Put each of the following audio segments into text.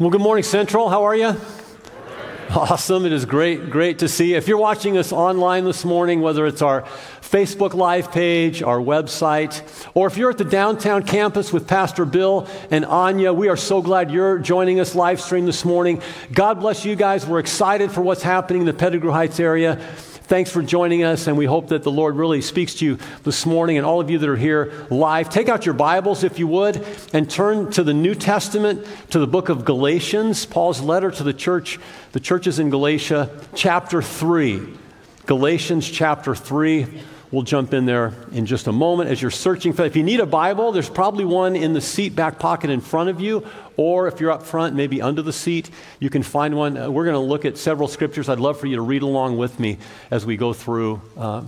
Well, good morning, Central. How are you? Awesome. It is great, great to see. If you're watching us online this morning, whether it's our Facebook Live page, our website, or if you're at the downtown campus with Pastor Bill and Anya, we are so glad you're joining us live stream this morning. God bless you guys. We're excited for what's happening in the Pettigrew Heights area. Thanks for joining us, and we hope that the Lord really speaks to you this morning. And all of you that are here live, take out your Bibles, if you would, and turn to the New Testament, to the book of Galatians, Paul's letter to the church, the churches in Galatia, chapter 3. Galatians chapter 3. We'll jump in there in just a moment as you're searching for. If you need a Bible, there's probably one in the seat back pocket in front of you, or if you're up front, maybe under the seat, you can find one. Uh, we're going to look at several scriptures. I'd love for you to read along with me as we go through uh,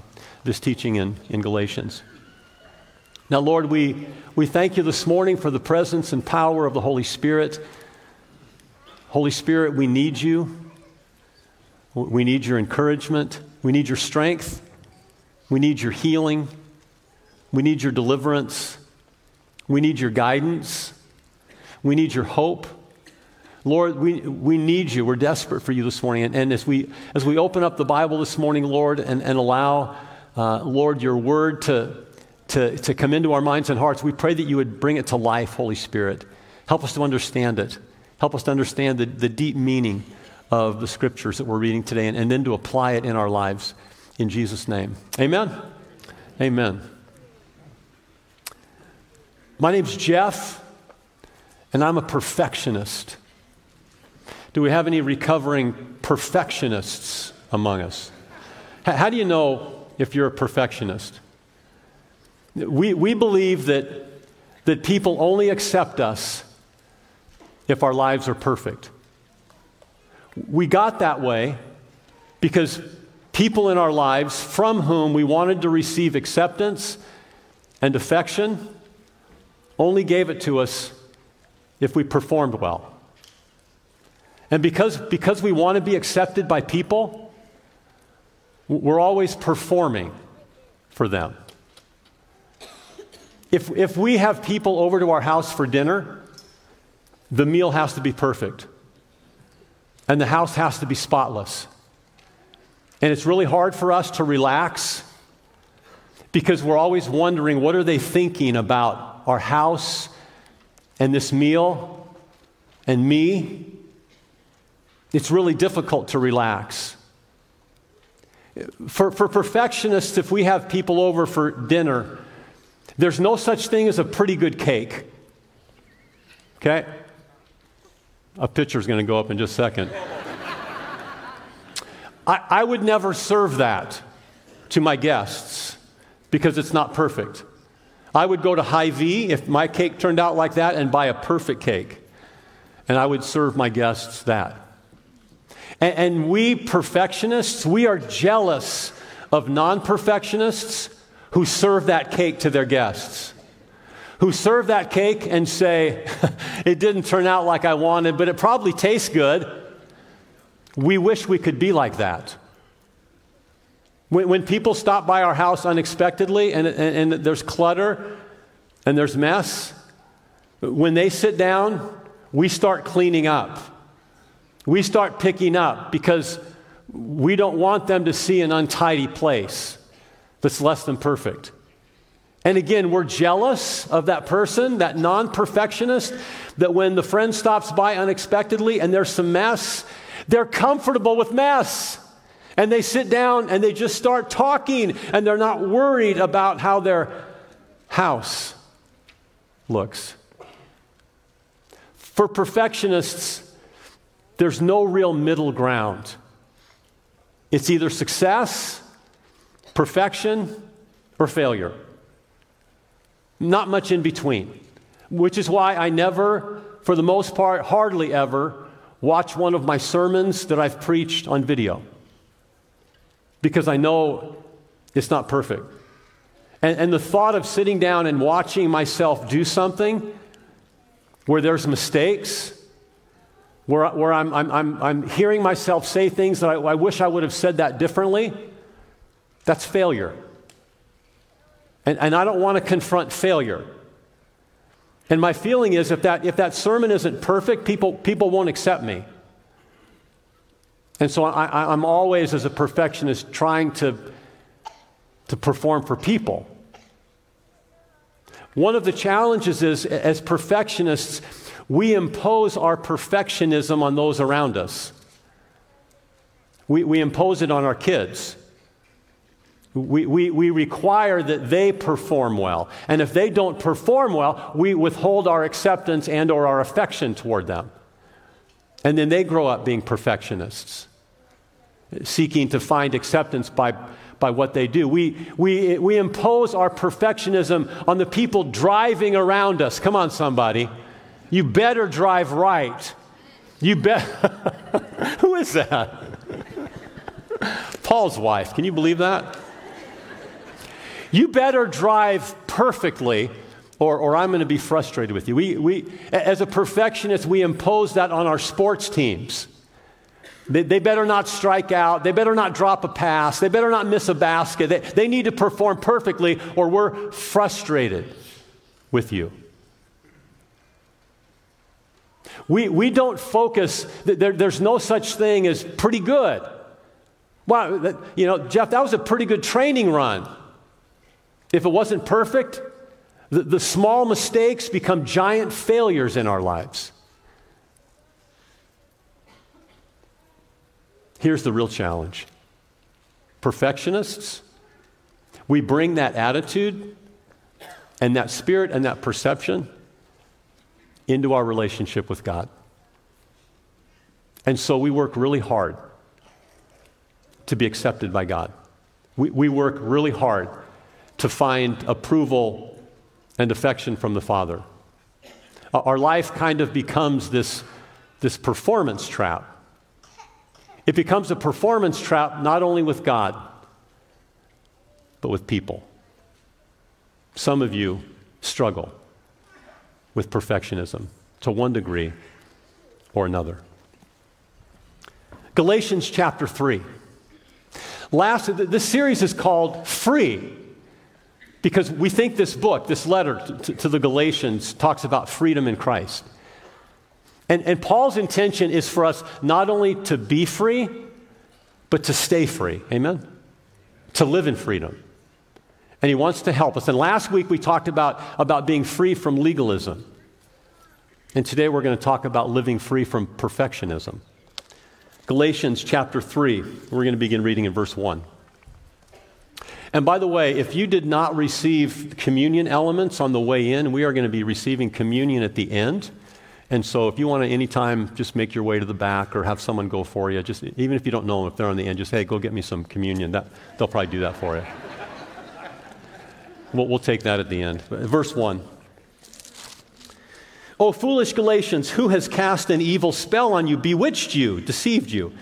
this teaching in, in Galatians. Now, Lord, we, we thank you this morning for the presence and power of the Holy Spirit. Holy Spirit, we need you. We need your encouragement. We need your strength. We need your healing. We need your deliverance. We need your guidance. We need your hope. Lord, we, we need you. We're desperate for you this morning. And, and as, we, as we open up the Bible this morning, Lord, and, and allow, uh, Lord, your word to, to, to come into our minds and hearts, we pray that you would bring it to life, Holy Spirit. Help us to understand it. Help us to understand the, the deep meaning of the scriptures that we're reading today and, and then to apply it in our lives in Jesus' name. Amen. Amen. My name's Jeff, and I'm a perfectionist. Do we have any recovering perfectionists among us? How do you know if you're a perfectionist? We, we believe that, that people only accept us if our lives are perfect. We got that way because people in our lives from whom we wanted to receive acceptance and affection only gave it to us if we performed well. And because, because we want to be accepted by people, we're always performing for them. If, if we have people over to our house for dinner, the meal has to be perfect, and the house has to be spotless. And it's really hard for us to relax because we're always wondering what are they thinking about our house and this meal and me? It's really difficult to relax. For, for perfectionists, if we have people over for dinner, there's no such thing as a pretty good cake. Okay? A picture's going to go up in just a second. I, I would never serve that to my guests because it's not perfect. I would go to Hy-Vee if my cake turned out like that and buy a perfect cake. And I would serve my guests that. And, and we perfectionists, we are jealous of non perfectionists who serve that cake to their guests. Who serve that cake and say, it didn't turn out like I wanted, but it probably tastes good. We wish we could be like that. When, when people stop by our house unexpectedly and, and, and there's clutter and there's mess, when they sit down, we start cleaning up. We start picking up because we don't want them to see an untidy place that's less than perfect. And again, we're jealous of that person, that non perfectionist, that when the friend stops by unexpectedly and there's some mess, they're comfortable with mess. And they sit down and they just start talking and they're not worried about how their house looks. For perfectionists, there's no real middle ground. It's either success, perfection, or failure. Not much in between. Which is why I never, for the most part, hardly ever, watch one of my sermons that I've preached on video because I know it's not perfect. And, and the thought of sitting down and watching myself do something where there's mistakes, where, where I'm, I'm, I'm, I'm hearing myself say things that I, I wish I would have said that differently, that's failure. And, and I don't want to confront failure. And my feeling is if that, if that sermon isn't perfect, people, people won't accept me. And so I, am always, as a perfectionist, trying to, to perform for people. One of the challenges is, as perfectionists, we impose our perfectionism on those around us. We, we impose it on our kids. We, we, we require that they perform well. And if they don't perform well, we withhold our acceptance and or our affection toward them. And then they grow up being perfectionists, seeking to find acceptance by, by what they do. We, we, we impose our perfectionism on the people driving around us. Come on, somebody. You better drive right. You bet. Who is that? Paul's wife. Can you believe that? You better drive perfectly, or, or I'm going to be frustrated with you. We, we, as a perfectionist, we impose that on our sports teams. They, they, better not strike out. They better not drop a pass. They better not miss a basket. They, they need to perform perfectly, or we're frustrated with you. We, we don't focus, there, there's no such thing as pretty good. Wow, you know, Jeff, that was a pretty good training run. If it wasn't perfect, the, the small mistakes become giant failures in our lives. Here's the real challenge perfectionists, we bring that attitude and that spirit and that perception into our relationship with God. And so we work really hard to be accepted by God. We, we work really hard to find approval and affection from the Father. Our life kind of becomes this, this performance trap. It becomes a performance trap not only with God, but with people. Some of you struggle with perfectionism to one degree or another. Galatians chapter 3. Last, this series is called Free. Because we think this book, this letter to, to, the Galatians, talks about freedom in Christ. And, and Paul's intention is for us not only to be free, but to stay free. Amen? To live in freedom. And he wants to help us. And last week we talked about, about being free from legalism. And today we're going to talk about living free from perfectionism. Galatians chapter 3, we're going to begin reading in verse 1. And by the way, if you did not receive communion elements on the way in, we are going to be receiving communion at the end. And so if you want to anytime just make your way to the back or have someone go for you, just even if you don't know them, if they're on the end, just hey, go get me some communion. That, they'll probably do that for you. we'll, we'll take that at the end. Verse 1. O foolish Galatians, who has cast an evil spell on you, bewitched you, deceived you?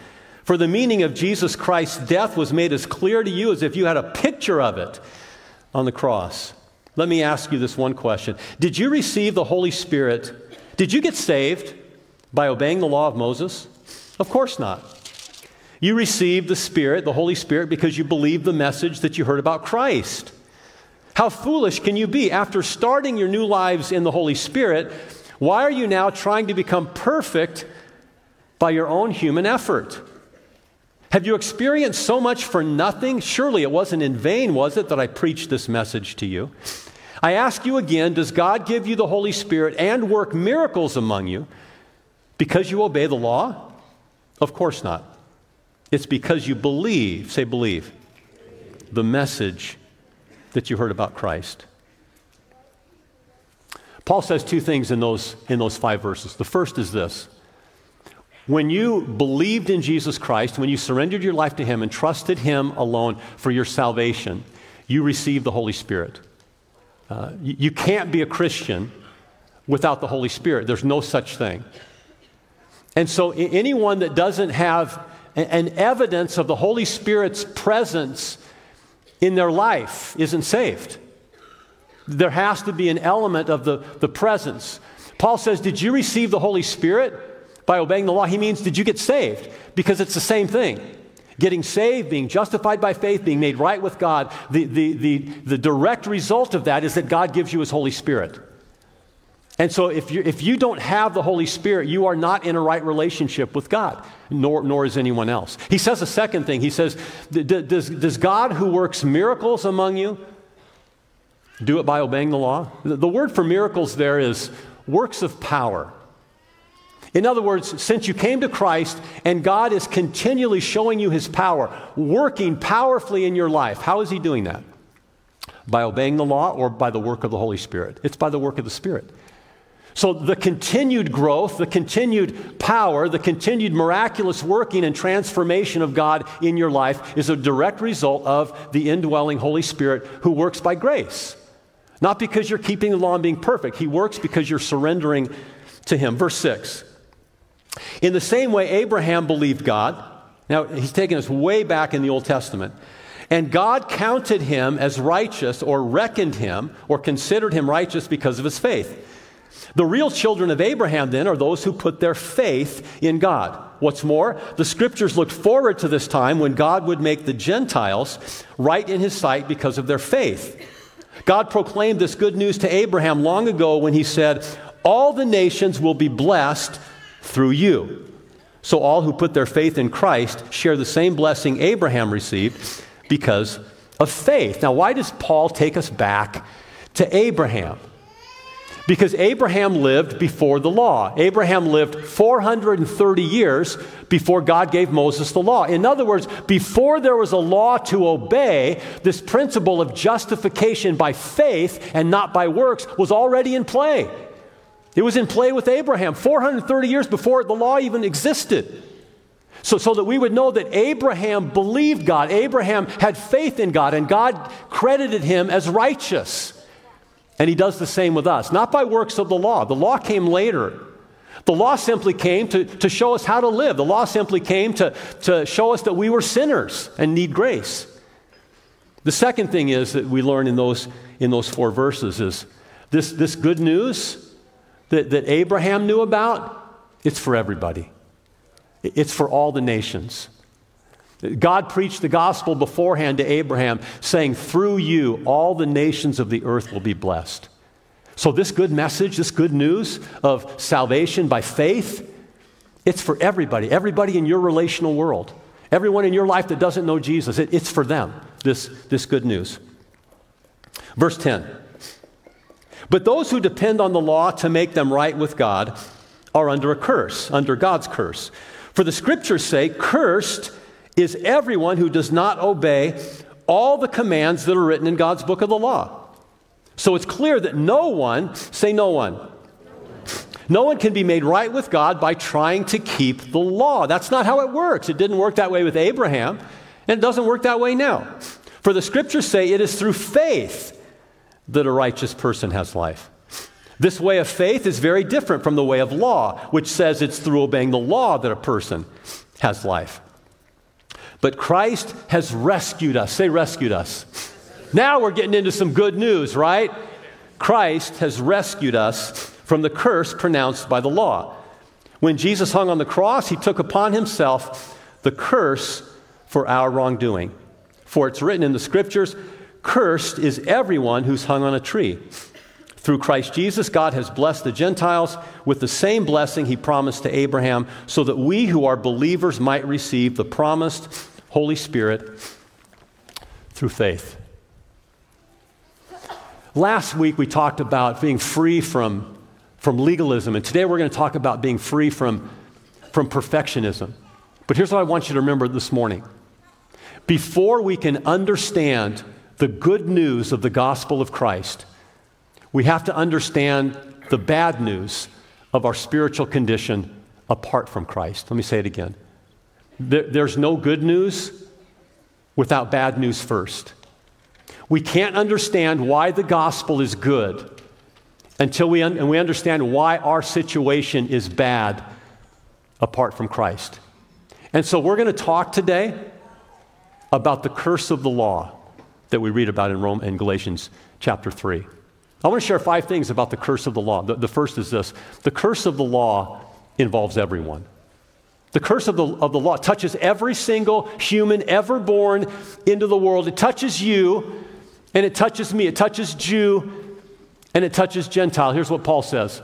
For the meaning of Jesus Christ's death was made as clear to you as if you had a picture of it on the cross. Let me ask you this one question Did you receive the Holy Spirit? Did you get saved by obeying the law of Moses? Of course not. You received the Spirit, the Holy Spirit, because you believed the message that you heard about Christ. How foolish can you be? After starting your new lives in the Holy Spirit, why are you now trying to become perfect by your own human effort? Have you experienced so much for nothing? Surely it wasn't in vain, was it, that I preached this message to you? I ask you again Does God give you the Holy Spirit and work miracles among you because you obey the law? Of course not. It's because you believe, say, believe, the message that you heard about Christ. Paul says two things in those, in those five verses. The first is this when you believed in Jesus Christ, when you surrendered your life to Him and trusted Him alone for your salvation, you received the Holy Spirit. Uh, you, you can't be a Christian without the Holy Spirit. There's no such thing. And so, anyone that doesn't have an evidence of the Holy Spirit's presence in their life isn't saved. There has to be an element of the, the presence. Paul says, Did you receive the Holy Spirit? By obeying the law, he means, did you get saved? Because it's the same thing. Getting saved, being justified by faith, being made right with God, the, the, the, the direct result of that is that God gives you his Holy Spirit. And so, if you, if you don't have the Holy Spirit, you are not in a right relationship with God, nor, nor is anyone else. He says a second thing. He says, does, does God who works miracles among you do it by obeying the law? The word for miracles there is works of power. In other words, since you came to Christ and God is continually showing you his power, working powerfully in your life, how is he doing that? By obeying the law or by the work of the Holy Spirit? It's by the work of the Spirit. So, the continued growth, the continued power, the continued miraculous working and transformation of God in your life is a direct result of the indwelling Holy Spirit who works by grace. Not because you're keeping the law and being perfect, He works because you're surrendering to Him. Verse 6. In the same way, Abraham believed God. Now, he's taking us way back in the Old Testament. And God counted him as righteous, or reckoned him, or considered him righteous because of his faith. The real children of Abraham, then, are those who put their faith in God. What's more, the scriptures looked forward to this time when God would make the Gentiles right in his sight because of their faith. God proclaimed this good news to Abraham long ago when he said, All the nations will be blessed through you. So all who put their faith in Christ share the same blessing Abraham received because of faith. Now, why does Paul take us back to Abraham? Because Abraham lived before the law. Abraham lived 430 years before God gave Moses the law. In other words, before there was a law to obey, this principle of justification by faith and not by works was already in play. It was in play with Abraham 430 years before the law even existed. So, so that we would know that Abraham believed God, Abraham had faith in God, and God credited him as righteous. And he does the same with us, not by works of the law. The law came later. The law simply came to, to show us how to live. The law simply came to, to show us that we were sinners and need grace. The second thing is that we learn in those, in those four verses is this, this good news that, that Abraham knew about, it's for everybody. It's for all the nations. God preached the gospel beforehand to Abraham, saying, Through you, all the nations of the earth will be blessed. So, this good message, this good news of salvation by faith, it's for everybody, everybody in your relational world, everyone in your life that doesn't know Jesus, it, it's for them, this, this good news. Verse 10 But those who depend on the law to make them right with God are under a curse, under God's curse. For the scriptures say, Cursed is everyone who does not obey all the commands that are written in God's book of the law. So it's clear that no one, say no one, no one can be made right with God by trying to keep the law. That's not how it works. It didn't work that way with Abraham, and it doesn't work that way now. For the scriptures say it is through faith that a righteous person has life. This way of faith is very different from the way of law, which says it's through obeying the law that a person has life. But Christ has rescued us. Say, rescued us. Now we're getting into some good news, right? Christ has rescued us from the curse pronounced by the law. When Jesus hung on the cross, he took upon himself the curse for our wrongdoing. For it's written in the scriptures, Cursed is everyone who's hung on a tree. Through Christ Jesus, God has blessed the Gentiles with the same blessing he promised to Abraham, so that we who are believers might receive the promised Holy Spirit through faith. Last week we talked about being free from, from legalism, and today we're going to talk about being free from, from perfectionism. But here's what I want you to remember this morning. Before we can understand the good news of the gospel of Christ, we have to understand the bad news of our spiritual condition apart from Christ. Let me say it again. There's no good news without bad news first. We can't understand why the gospel is good until we, un- and we understand why our situation is bad apart from Christ. And so we're going to talk today about the curse of the law that we read about in Rome in Galatians chapter 3. I want to share five things about the curse of the law. The, the first is this the curse of the law involves everyone. The curse of the, of the law touches every single human ever born into the world. It touches you and it touches me. It touches Jew and it touches Gentile. Here's what Paul says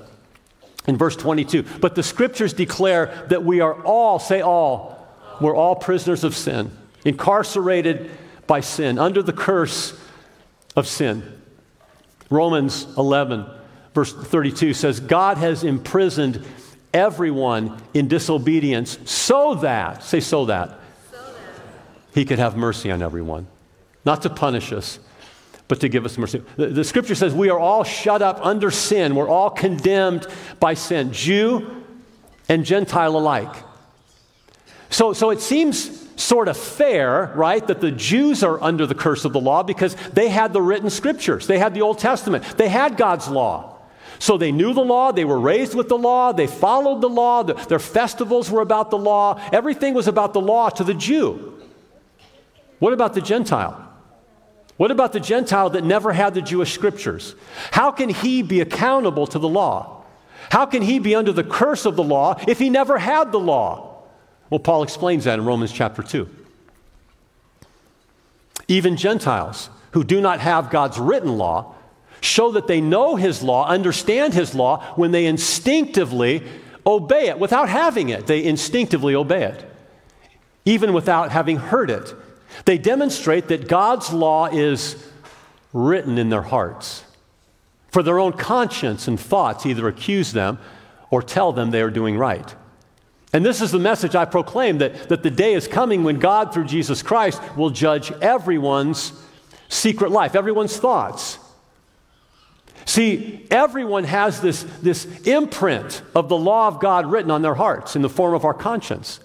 in verse 22 But the scriptures declare that we are all, say all, we're all prisoners of sin, incarcerated by sin, under the curse of sin. Romans 11, verse 32 says, God has imprisoned everyone in disobedience so that, say, so that, he could have mercy on everyone. Not to punish us, but to give us mercy. The, the, scripture says we are all shut up under sin. We're all condemned by sin, Jew and Gentile alike. So, so it seems sort of fair, right, that the Jews are under the curse of the law because they had the written scriptures, they had the Old Testament, they had God's law. So they knew the law, they were raised with the law, they followed the law, the, their festivals were about the law, everything was about the law to the Jew. What about the Gentile? What about the Gentile that never had the Jewish scriptures? How can he be accountable to the law? How can he be under the curse of the law if he never had the law? Well, Paul explains that in Romans chapter 2. Even Gentiles who do not have God's written law show that they know his law, understand his law, when they instinctively obey it. Without having it, they instinctively obey it, even without having heard it. They demonstrate that God's law is written in their hearts. For their own conscience and thoughts either accuse them or tell them they are doing right. And this is the message I proclaim that, that the day is coming when God, through Jesus Christ, will judge everyone's secret life, everyone's thoughts. See, everyone has this, this imprint of the law of God written on their hearts in the form of our conscience.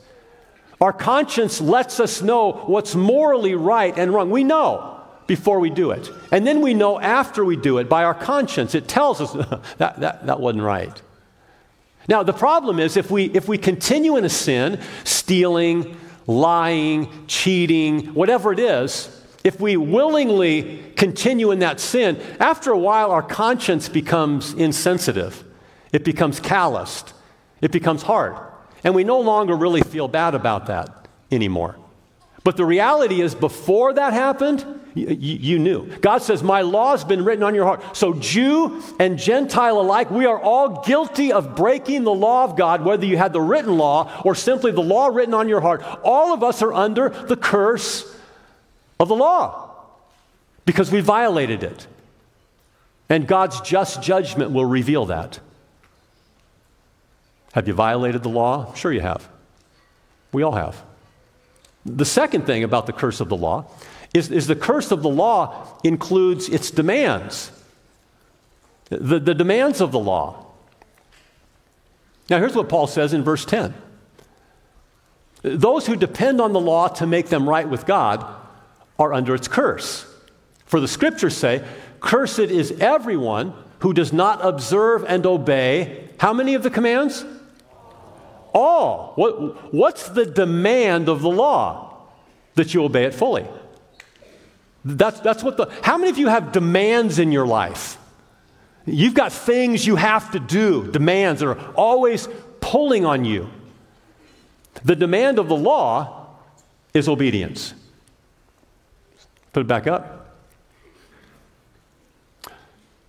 Our conscience lets us know what's morally right and wrong. We know before we do it. And then we know after we do it by our conscience. It tells us that, that, that wasn't right. Now, the problem is if we, if we continue in a sin, stealing, lying, cheating, whatever it is, if we willingly continue in that sin, after a while our conscience becomes insensitive. It becomes calloused. It becomes hard. And we no longer really feel bad about that anymore. But the reality is, before that happened, you, you, knew. God says, My law has been written on your heart. So, Jew and Gentile alike, we are all guilty of breaking the law of God, whether you had the written law or simply the law written on your heart. All of us are under the curse of the law because we violated it. And God's just judgment will reveal that. Have you violated the law? Sure, you have. We all have. The second thing about the curse of the law is, is the curse of the law includes its demands, the, the demands of the law. Now, here's what Paul says in verse 10 Those who depend on the law to make them right with God are under its curse. For the scriptures say, Cursed is everyone who does not observe and obey how many of the commands? all. What, what's the demand of the law? That you obey it fully. That's, that's what the, how many of you have demands in your life? You've got things you have to do, demands that are always pulling on you. The demand of the law is obedience. Put it back up.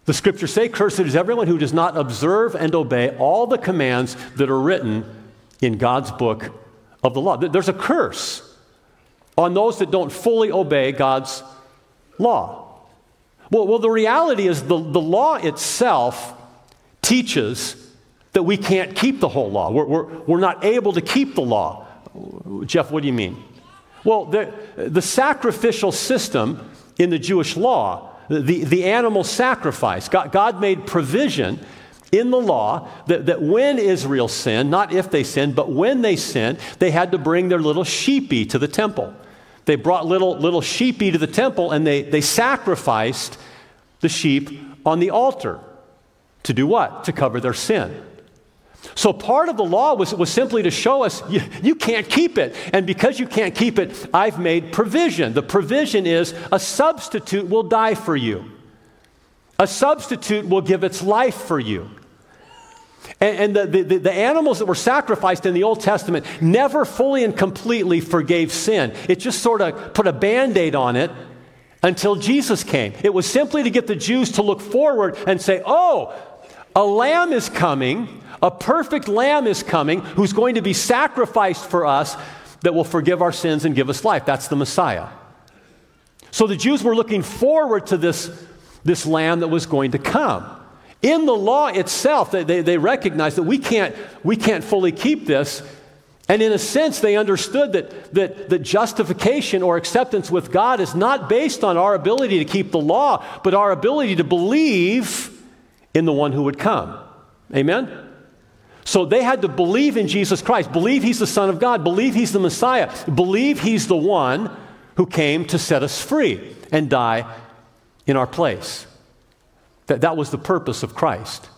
The scriptures say, Cursed is everyone who does not observe and obey all the commands that are written in God's book of the law. There's a curse on those that don't fully obey God's law. Well, well the reality is the, the law itself teaches that we can't keep the whole law. We're, we're, we're not able to keep the law. Jeff, what do you mean? Well, the, the sacrificial system in the Jewish law, the, the animal sacrifice, God, God made provision in the law that, that when Israel sinned, not if they sinned, but when they sinned, they had to bring their little sheepy to the temple. They brought little, little sheepy to the temple and they, they sacrificed the sheep on the altar. To do what? To cover their sin. So part of the law was, was simply to show us you, you can't keep it. And because you can't keep it, I've made provision. The provision is a substitute will die for you. A substitute will give its life for you. And, and the, the, the, animals that were sacrificed in the Old Testament never fully and completely forgave sin. It just sort of put a band aid on it until Jesus came. It was simply to get the Jews to look forward and say, oh, a lamb is coming, a perfect lamb is coming who's going to be sacrificed for us that will forgive our sins and give us life. That's the Messiah. So the Jews were looking forward to this, this lamb that was going to come. In the law itself, they, they, they recognized that we can't, we can't fully keep this. And in a sense, they understood that, that, that justification or acceptance with God is not based on our ability to keep the law, but our ability to believe in the one who would come. Amen? So they had to believe in Jesus Christ, believe he's the Son of God, believe he's the Messiah, believe he's the one who came to set us free and die in our place. That, that was the purpose of Christ.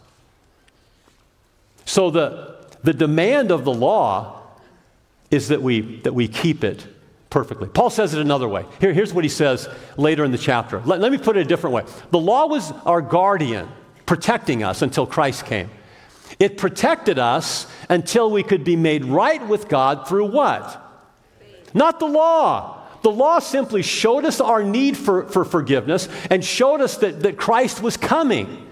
So the, the demand of the law is that we, that we keep it perfectly. Paul says it another way. Here, here's what he says later in the chapter. Let, let me put it a different way. The law was our guardian, protecting us until Christ came. It protected us until we could be made right with God through what? Not the law. The law simply showed us our need for, for forgiveness and showed us that, that Christ was coming.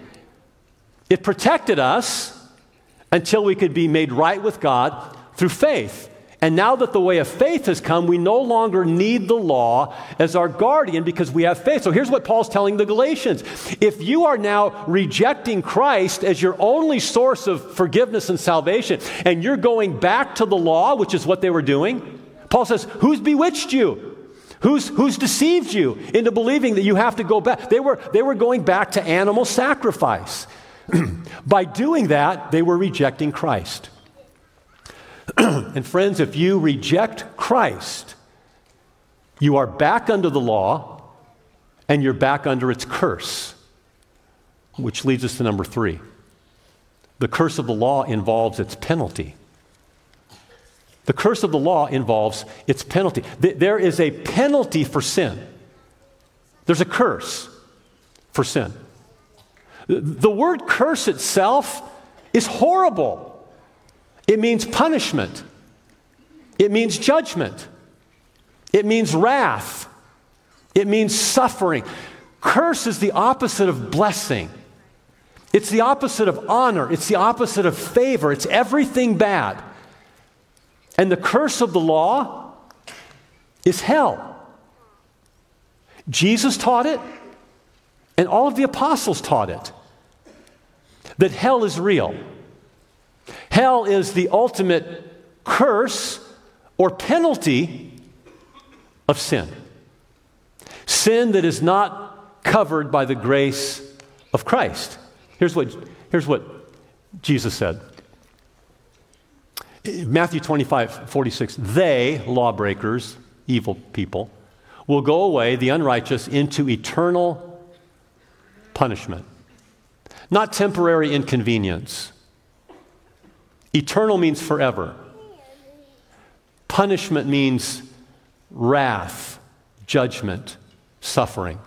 It protected us until we could be made right with God through faith. And now that the way of faith has come, we no longer need the law as our guardian because we have faith. So here's what Paul's telling the Galatians. If you are now rejecting Christ as your only source of forgiveness and salvation, and you're going back to the law, which is what they were doing, Paul says, Who's bewitched you? Who's, who's deceived you into believing that you have to go back? They were, they were going back to animal sacrifice. By doing that, they were rejecting Christ. and friends, if you reject Christ, you are back under the law and you're back under its curse, which leads us to number three. The curse of the law involves its penalty. The curse of the law involves its penalty. There is a penalty for sin, there's a curse for sin. The word curse itself is horrible. It means punishment, it means judgment, it means wrath, it means suffering. Curse is the opposite of blessing. It's the opposite of honor. It's the opposite of favor. It's everything bad. And the curse of the law is hell. Jesus taught it, and all of the apostles taught it that hell is real. Hell is the ultimate curse or penalty of sin. Sin that is not covered by the grace of Christ. Here's what, here's what Jesus said Matthew 25, 46, they, lawbreakers, evil people, will go away, the unrighteous, into eternal punishment. Not temporary inconvenience. Eternal means forever. Punishment means wrath, judgment, suffering.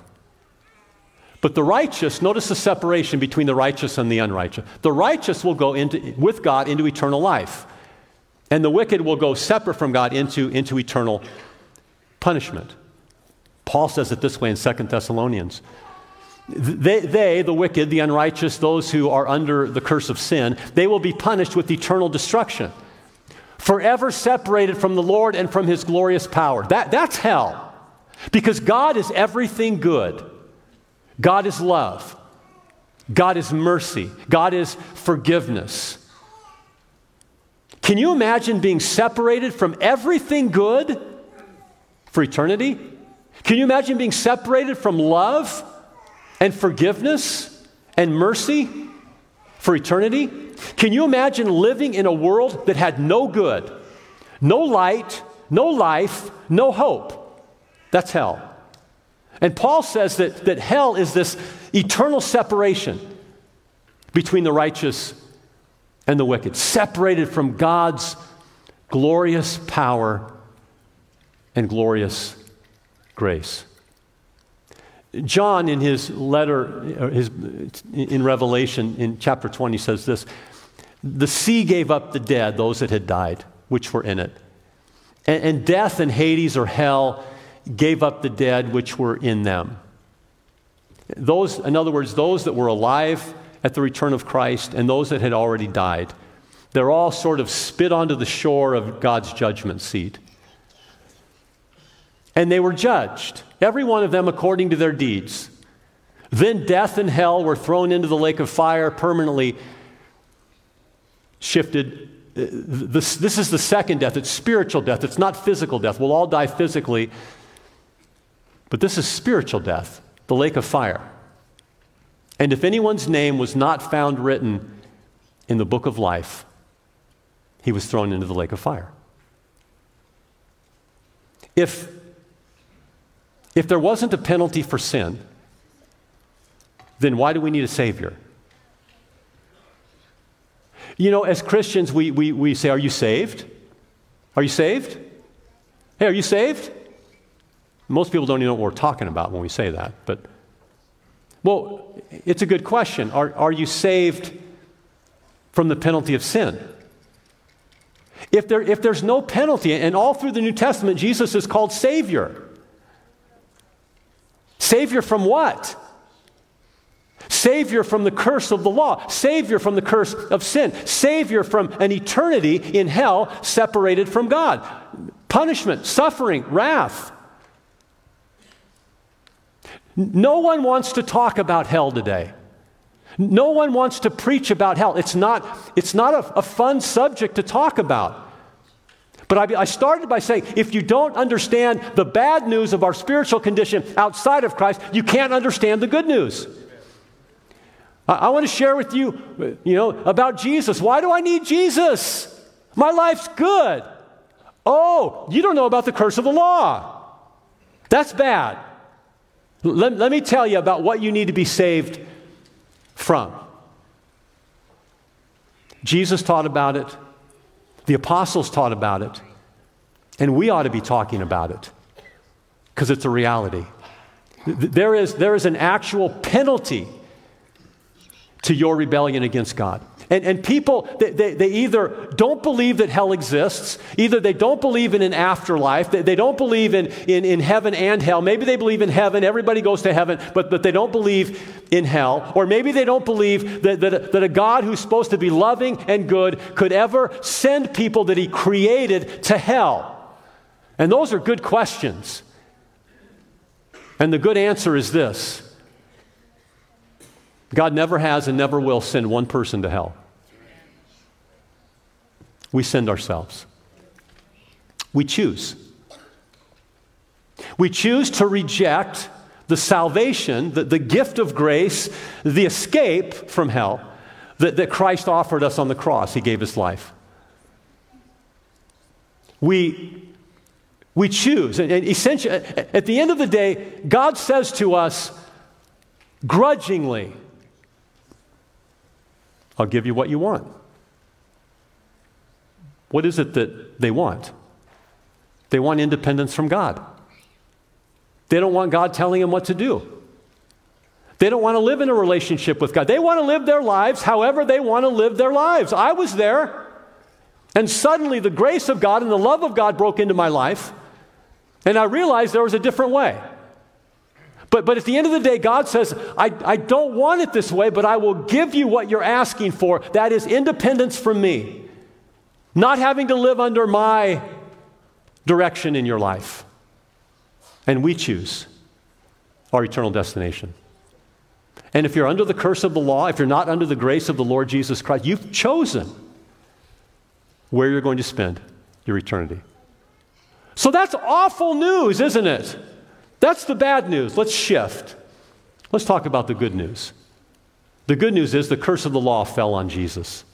But the righteous, notice the separation between the righteous and the unrighteous. The righteous will go into, with God into eternal life and the wicked will go separate from God into, into eternal punishment. Paul says it this way in 2 Thessalonians. They, they, the wicked, the unrighteous, those who are under the curse of sin, they will be punished with eternal destruction, forever separated from the Lord and from his glorious power. That, that's hell. Because God is everything good. God is love. God is mercy. God is forgiveness. Can you imagine being separated from everything good for eternity? Can you imagine being separated from love and forgiveness and mercy for eternity? Can you imagine living in a world that had no good, no light, no life, no hope? That's hell. And Paul says that, that hell is this eternal separation between the righteous and the wicked, separated from God's glorious power and glorious grace. John, in his letter, his, in Revelation, in chapter 20, says this The sea gave up the dead, those that had died, which were in it. And, and death and Hades or hell gave up the dead which were in them. Those, in other words, those that were alive at the return of Christ and those that had already died, they're all sort of spit onto the shore of God's judgment seat. And they were judged, every one of them according to their deeds. Then death and hell were thrown into the lake of fire, permanently shifted. This, this is the second death. It's spiritual death. It's not physical death. We'll all die physically. But this is spiritual death, the lake of fire. And if anyone's name was not found written in the book of life, he was thrown into the lake of fire. If, if there wasn't a penalty for sin, then why do we need a Savior? You know, as Christians, we, we, we say, Are you saved? Are you saved? Hey, are you saved? Most people don't even know what we're talking about when we say that. But, well, it's a good question. Are, are you saved from the penalty of sin? If, there, if there's no penalty, and all through the New Testament, Jesus is called Savior. Savior from what? Savior from the curse of the law, Savior from the curse of sin, Savior from an eternity in hell separated from God. Punishment, suffering, wrath. No one wants to talk about hell today. No one wants to preach about hell. It's not, it's not a, a fun subject to talk about. But I, I, started by saying if you don't understand the bad news of our spiritual condition outside of Christ, you can't understand the good news. I, I want to share with you, you know, about Jesus. Why do I need Jesus? My life's good. Oh, you don't know about the curse of the law. That's bad. Let, let me tell you about what you need to be saved from. Jesus taught about it, the apostles taught about it, and we ought to be talking about it because it's a reality. There is, there is an actual penalty to your rebellion against God. And, and people, they, they, they, either don't believe that hell exists, either they don't believe in an afterlife, they, they don't believe in, in, in heaven and hell. Maybe they believe in heaven, everybody goes to heaven, but, but they don't believe in hell. Or maybe they don't believe that, that, that a God who's supposed to be loving and good could ever send people that he created to hell. And those are good questions. And the good answer is this God never has and never will send one person to hell. We send ourselves. We choose. We choose to reject the salvation, the, the gift of grace, the escape from hell that, that Christ offered us on the cross. He gave his life. We, we choose. And, and essentially, at the end of the day, God says to us grudgingly, I'll give you what you want. What is it that they want? They want independence from God. They don't want God telling them what to do. They don't want to live in a relationship with God. They want to live their lives however they want to live their lives. I was there, and suddenly the grace of God and the love of God broke into my life, and I realized there was a different way. But, but at the end of the day, God says, I, I don't want it this way, but I will give you what you're asking for. That is independence from me, not having to live under my direction in your life. And we choose our eternal destination. And if you're under the curse of the law, if you're not under the grace of the Lord Jesus Christ, you've chosen where you're going to spend your eternity. So that's awful news, isn't it? That's the bad news. Let's shift. Let's talk about the good news. The good news is the curse of the law fell on Jesus.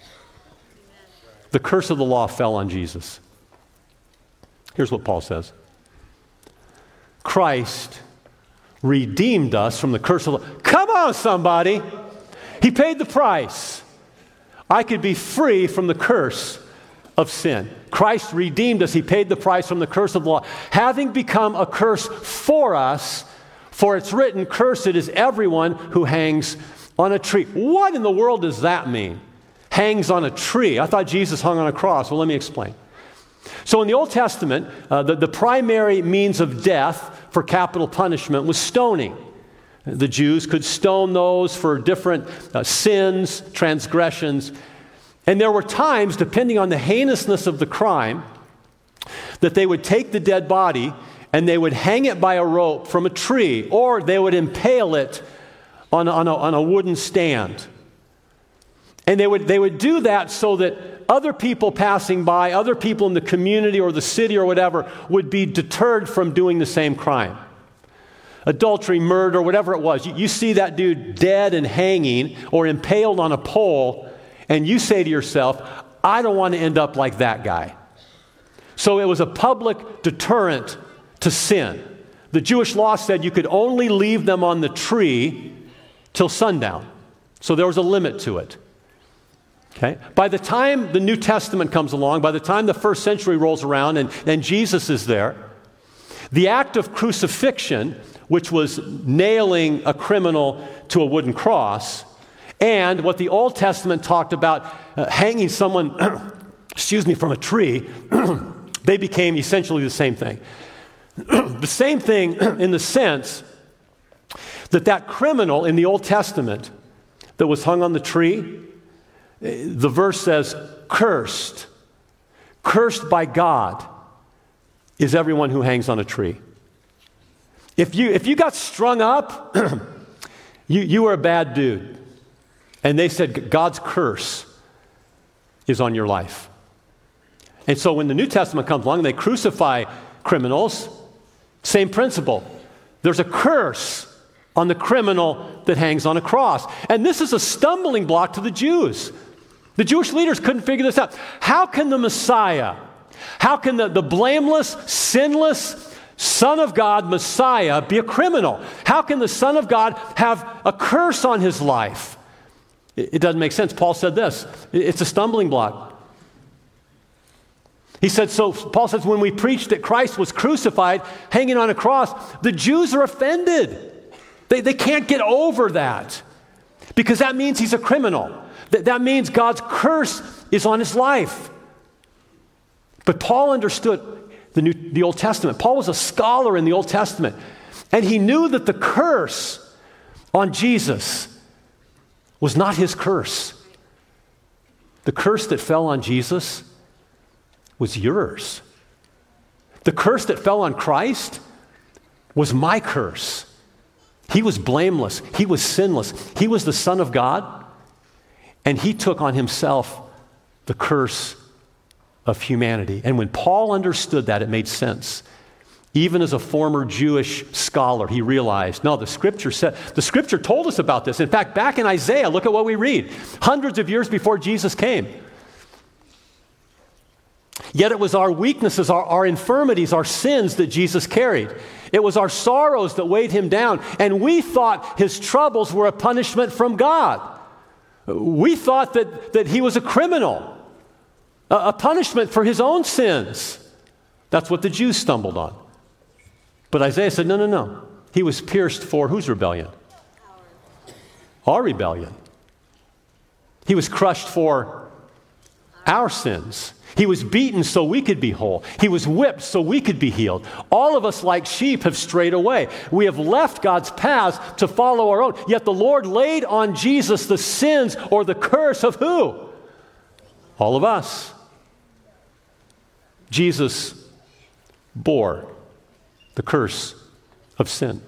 The curse of the law fell on Jesus. Here's what Paul says Christ redeemed us from the curse of the law. Come on, somebody. He paid the price. I could be free from the curse of sin. Christ redeemed us. He paid the price from the curse of the law, having become a curse for us. For it's written, Cursed is everyone who hangs on a tree. What in the world does that mean? Hangs on a tree. I thought Jesus hung on a cross. Well, let me explain. So in the Old Testament, uh, the, the primary means of death for capital punishment was stoning. The Jews could stone those for different uh, sins, transgressions. And there were times, depending on the heinousness of the crime, that they would take the dead body and they would hang it by a rope from a tree, or they would impale it on, on, a, on a wooden stand. And they would, they would do that so that other people passing by, other people in the community or the city or whatever, would be deterred from doing the same crime. Adultery, murder, whatever it was. You, you see that dude dead and hanging or impaled on a pole, and you say to yourself, I don't want to end up like that guy. So it was a public deterrent to sin. The Jewish law said you could only leave them on the tree till sundown. So there was a limit to it. Okay? By the time the New Testament comes along, by the time the first century rolls around and, and Jesus is there, the act of crucifixion, which was nailing a criminal to a wooden cross, and what the Old Testament talked about uh, hanging someone, excuse me, from a tree, they became essentially the same thing. the same thing in the sense that that criminal in the Old Testament that was hung on the tree, the verse says, cursed, cursed by God is everyone who hangs on a tree. If you, if you got strung up, you, you were a bad dude. And they said, God's curse is on your life. And so when the New Testament comes along, they crucify criminals. Same principle. There's a curse on the criminal that hangs on a cross. And this is a stumbling block to the Jews. The Jewish leaders couldn't figure this out. How can the Messiah, how can the, the blameless, sinless, Son of God, Messiah, be a criminal? How can the Son of God have a curse on his life? It, doesn't make sense. Paul said this it's a stumbling block. He said, so Paul says, when we preach that Christ was crucified, hanging on a cross, the Jews are offended. They, they can't get over that because that means he's a criminal. That, that means God's curse is on his life. But Paul understood the, New, the Old Testament. Paul was a scholar in the Old Testament, and he knew that the curse on Jesus was not his curse. The curse that fell on Jesus was yours. The curse that fell on Christ was my curse. He was blameless, he was sinless, he was the Son of God, and he took on himself the curse of humanity. And when Paul understood that, it made sense. Even as a former Jewish scholar, he realized, no, the scripture said, the scripture told us about this. In fact, back in Isaiah, look at what we read. Hundreds of years before Jesus came. Yet it was our weaknesses, our, our infirmities, our sins that Jesus carried. It was our sorrows that weighed him down. And we thought his troubles were a punishment from God. We thought that, that he was a criminal, a, a punishment for his own sins. That's what the Jews stumbled on. But Isaiah said, no, no, no. He was pierced for whose rebellion? Our rebellion. He was crushed for our sins. He was beaten so we could be whole. He was whipped so we could be healed. All of us, like sheep, have strayed away. We have left God's path to follow our own. Yet the Lord laid on Jesus the sins or the curse of who? All of us. Jesus bore the curse of sin.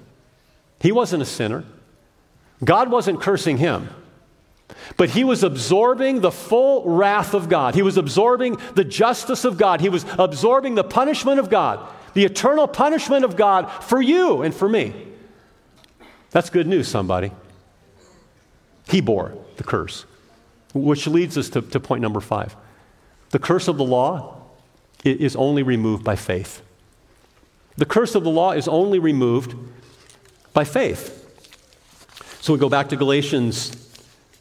He wasn't a sinner, God wasn't cursing him. But he was absorbing the full wrath of God. He was absorbing the justice of God. He was absorbing the punishment of God, the eternal punishment of God for you and for me. That's good news, somebody. He bore the curse, which leads us to, to point number five. The curse of the law is only removed by faith. The curse of the law is only removed by faith. So we go back to Galatians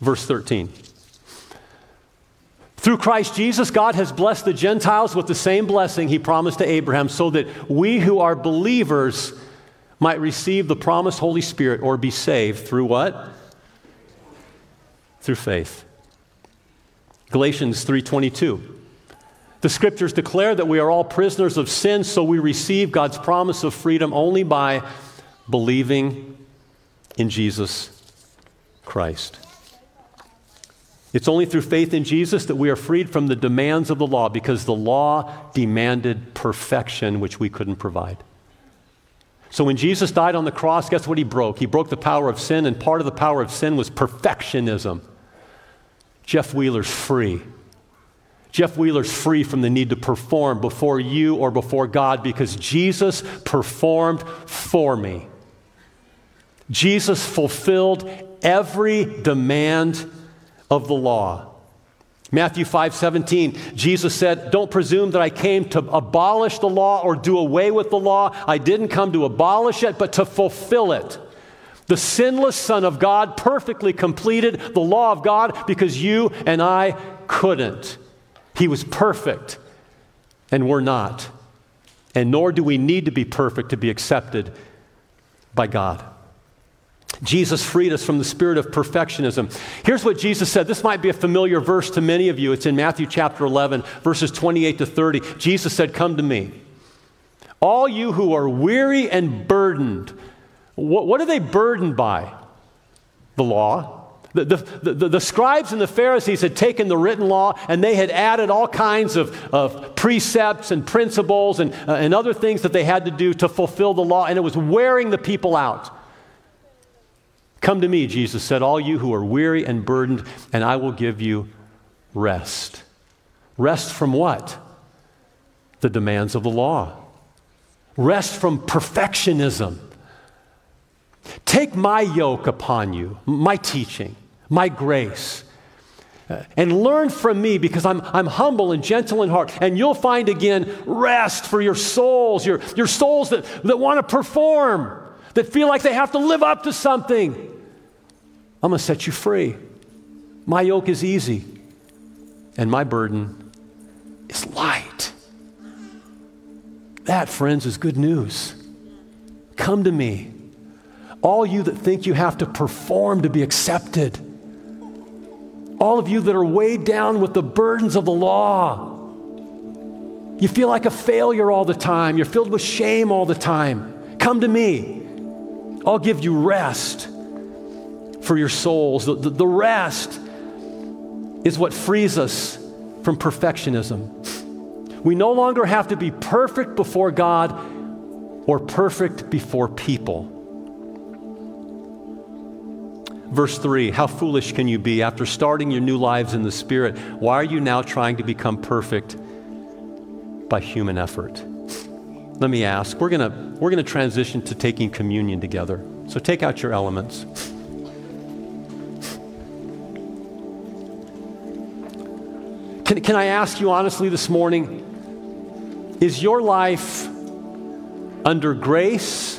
Verse 13. Through Christ Jesus, God has blessed the Gentiles with the same blessing he promised to Abraham, so that we who are believers might receive the promised Holy Spirit or be saved through what? Through faith. Galatians 3:22. The scriptures declare that we are all prisoners of sin, so we receive God's promise of freedom only by believing in Jesus Christ. It's only through faith in Jesus that we are freed from the demands of the law because the law demanded perfection, which we couldn't provide. So when Jesus died on the cross, guess what he broke? He broke the power of sin, and part of the power of sin was perfectionism. Jeff Wheeler's free. Jeff Wheeler's free from the need to perform before you or before God because Jesus performed for me. Jesus fulfilled every demand of the law. Matthew 5 17, Jesus said, Don't presume that I came to abolish the law or do away with the law. I didn't come to abolish it, but to fulfill it. The sinless Son of God perfectly completed the law of God because you and I couldn't. He was perfect, and we're not. And nor do we need to be perfect to be accepted by God. Jesus freed us from the spirit of perfectionism. Here's what Jesus said. This might be a familiar verse to many of you. It's in Matthew chapter 11, verses 28 to 30. Jesus said, Come to me. All you who are weary and burdened. What, what are they burdened by? The law. The, the, the, the, scribes and the Pharisees had taken the written law and they had added all kinds of, of precepts and principles and, uh, and other things that they had to do to fulfill the law, and it was wearing the people out. Come to me, Jesus said, all you who are weary and burdened, and I will give you rest. Rest from what? The demands of the law. Rest from perfectionism. Take my yoke upon you, my teaching, my grace, uh, and learn from me because I'm, I'm humble and gentle in heart. And you'll find again rest for your souls, your, your souls that, that want to perform that feel like they have to live up to something. I'm going to set you free. My yoke is easy, and my burden is light. That, friends, is good news. Come to me. All you that think you have to perform to be accepted. All of you that are weighed down with the burdens of the law. You feel like a failure all the time. You're filled with shame all the time. Come to me. I'll give you rest for your souls. The, the, the rest is what frees us from perfectionism. We no longer have to be perfect before God or perfect before people. Verse 3 How foolish can you be after starting your new lives in the Spirit? Why are you now trying to become perfect by human effort? let me ask. We're going we're going to transition to taking communion together. So take out your elements. Can, can I ask you honestly this morning is your life under grace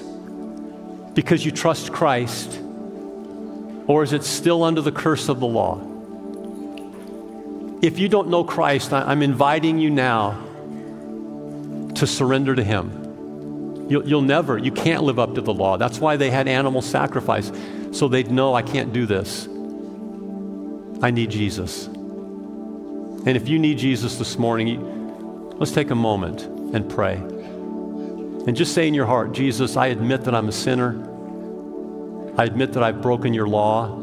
because you trust Christ, or is it still under the curse of the law? If you don't know Christ, I'm inviting you now to surrender to Him. You'll, you'll, never, you can't live up to the law. That's why they had animal sacrifice, so they'd know I can't do this. I need Jesus. And if you need Jesus this morning, let's take a moment and pray. And just say in your heart, Jesus, I admit that I'm a sinner. I admit that I've broken your law.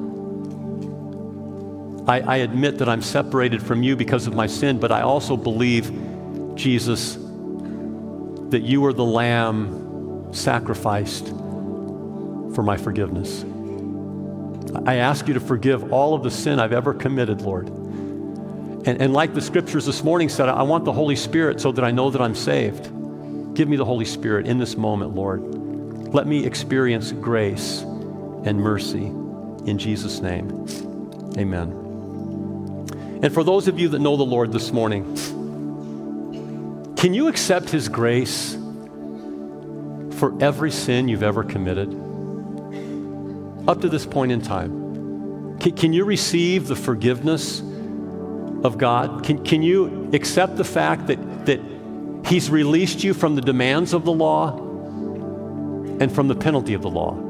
I, I admit that I'm separated from you because of my sin, but I also believe, Jesus, that you are the lamb sacrificed for my forgiveness. I ask you to forgive all of the sin I've ever committed, Lord. And, and like the scriptures this morning said, I want the Holy Spirit so that I know that I'm saved. Give me the Holy Spirit in this moment, Lord. Let me experience grace and mercy in Jesus' name. Amen. And for those of you that know the Lord this morning, can you accept His grace for every sin you've ever committed? Up to this point in time, can, can you receive the forgiveness of God? Can, can you accept the fact that, that He's released you from the demands of the law and from the penalty of the law?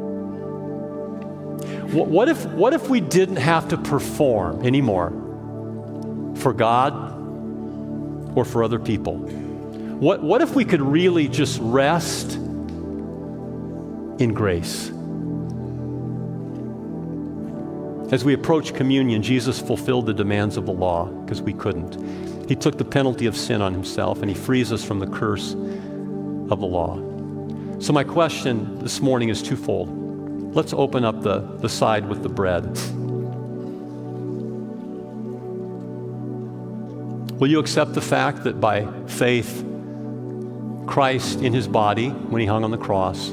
What, if, what if we didn't have to perform anymore for God or for other people. What, what if we could really just rest in grace? As we approach communion, Jesus fulfilled the demands of the law because we couldn't. He took the penalty of sin on himself and he frees us from the curse of the law. So, my question this morning is twofold. Let's open up the, the side with the bread. Will you accept the fact that by faith, Christ in his body, when he hung on the cross,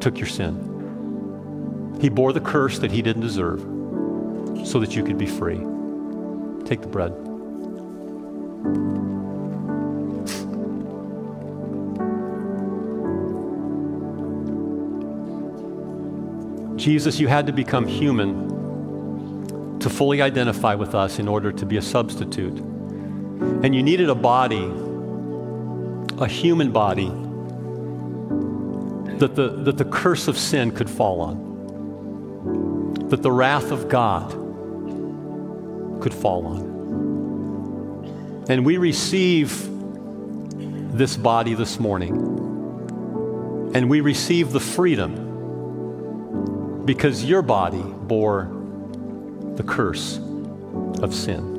took your sin? He bore the curse that he didn't deserve so that you could be free. Take the bread. Jesus, you had to become human to fully identify with us in order to be a substitute. And you needed a body, a human body, that the, that the curse of sin could fall on, that the wrath of God could fall on. And we receive this body this morning, and we receive the freedom because your body bore the curse of sin.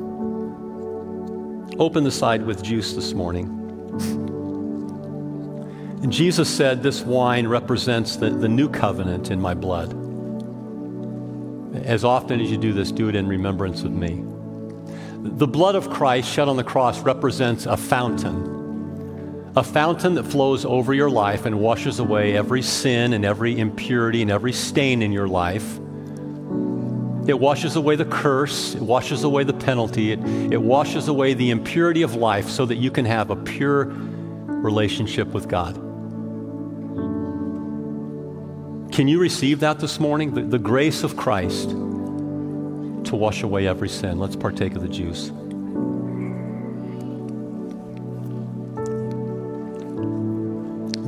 Open the side with juice this morning. And Jesus said, This wine represents the, the new covenant in my blood. As often as you do this, do it in remembrance of me. The blood of Christ shed on the cross represents a fountain a fountain that flows over your life and washes away every sin and every impurity and every stain in your life. It washes away the curse, it washes away the penalty, it, it washes away the impurity of life so that you can have a pure relationship with God. Can you receive that this morning? The, the grace of Christ to wash away every sin. Let's partake of the juice.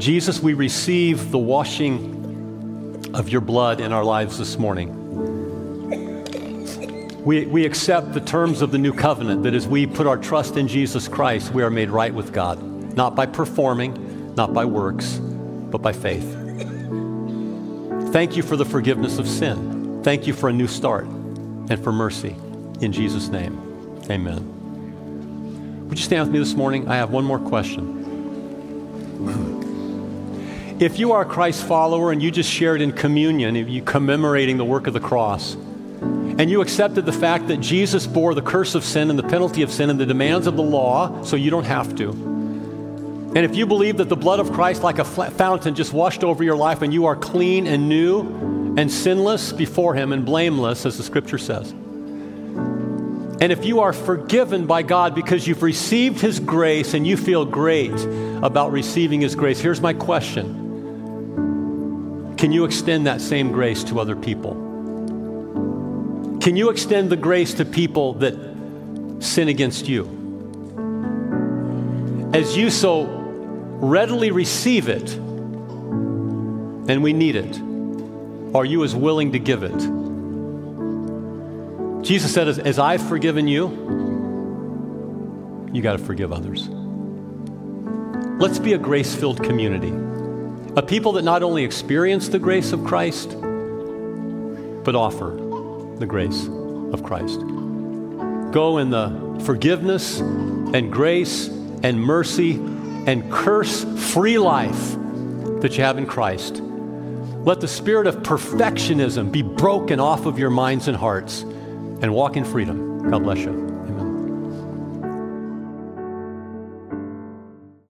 Jesus, we receive the washing of your blood in our lives this morning. We, we accept the terms of the new covenant that as we put our trust in Jesus Christ, we are made right with God, not by performing, not by works, but by faith. Thank you for the forgiveness of sin. Thank you for a new start and for mercy. In Jesus' name, amen. Would you stand with me this morning? I have one more question. If you are a Christ follower and you just shared in communion, you commemorating the work of the cross, and you accepted the fact that Jesus bore the curse of sin and the penalty of sin and the demands of the law, so you don't have to. And if you believe that the blood of Christ, like a fountain, just washed over your life and you are clean and new and sinless before Him and blameless, as the scripture says. And if you are forgiven by God because you've received His grace and you feel great about receiving His grace, here's my question can you extend that same grace to other people? Can you extend the grace to people that sin against you? As you so readily receive it, and we need it, are you as willing to give it? Jesus said, As, as I've forgiven you, you got to forgive others. Let's be a grace filled community. A people that not only experience the grace of Christ, but offer the grace of Christ. Go in the forgiveness and grace and mercy and curse free life that you have in Christ. Let the spirit of perfectionism be broken off of your minds and hearts and walk in freedom. God bless you.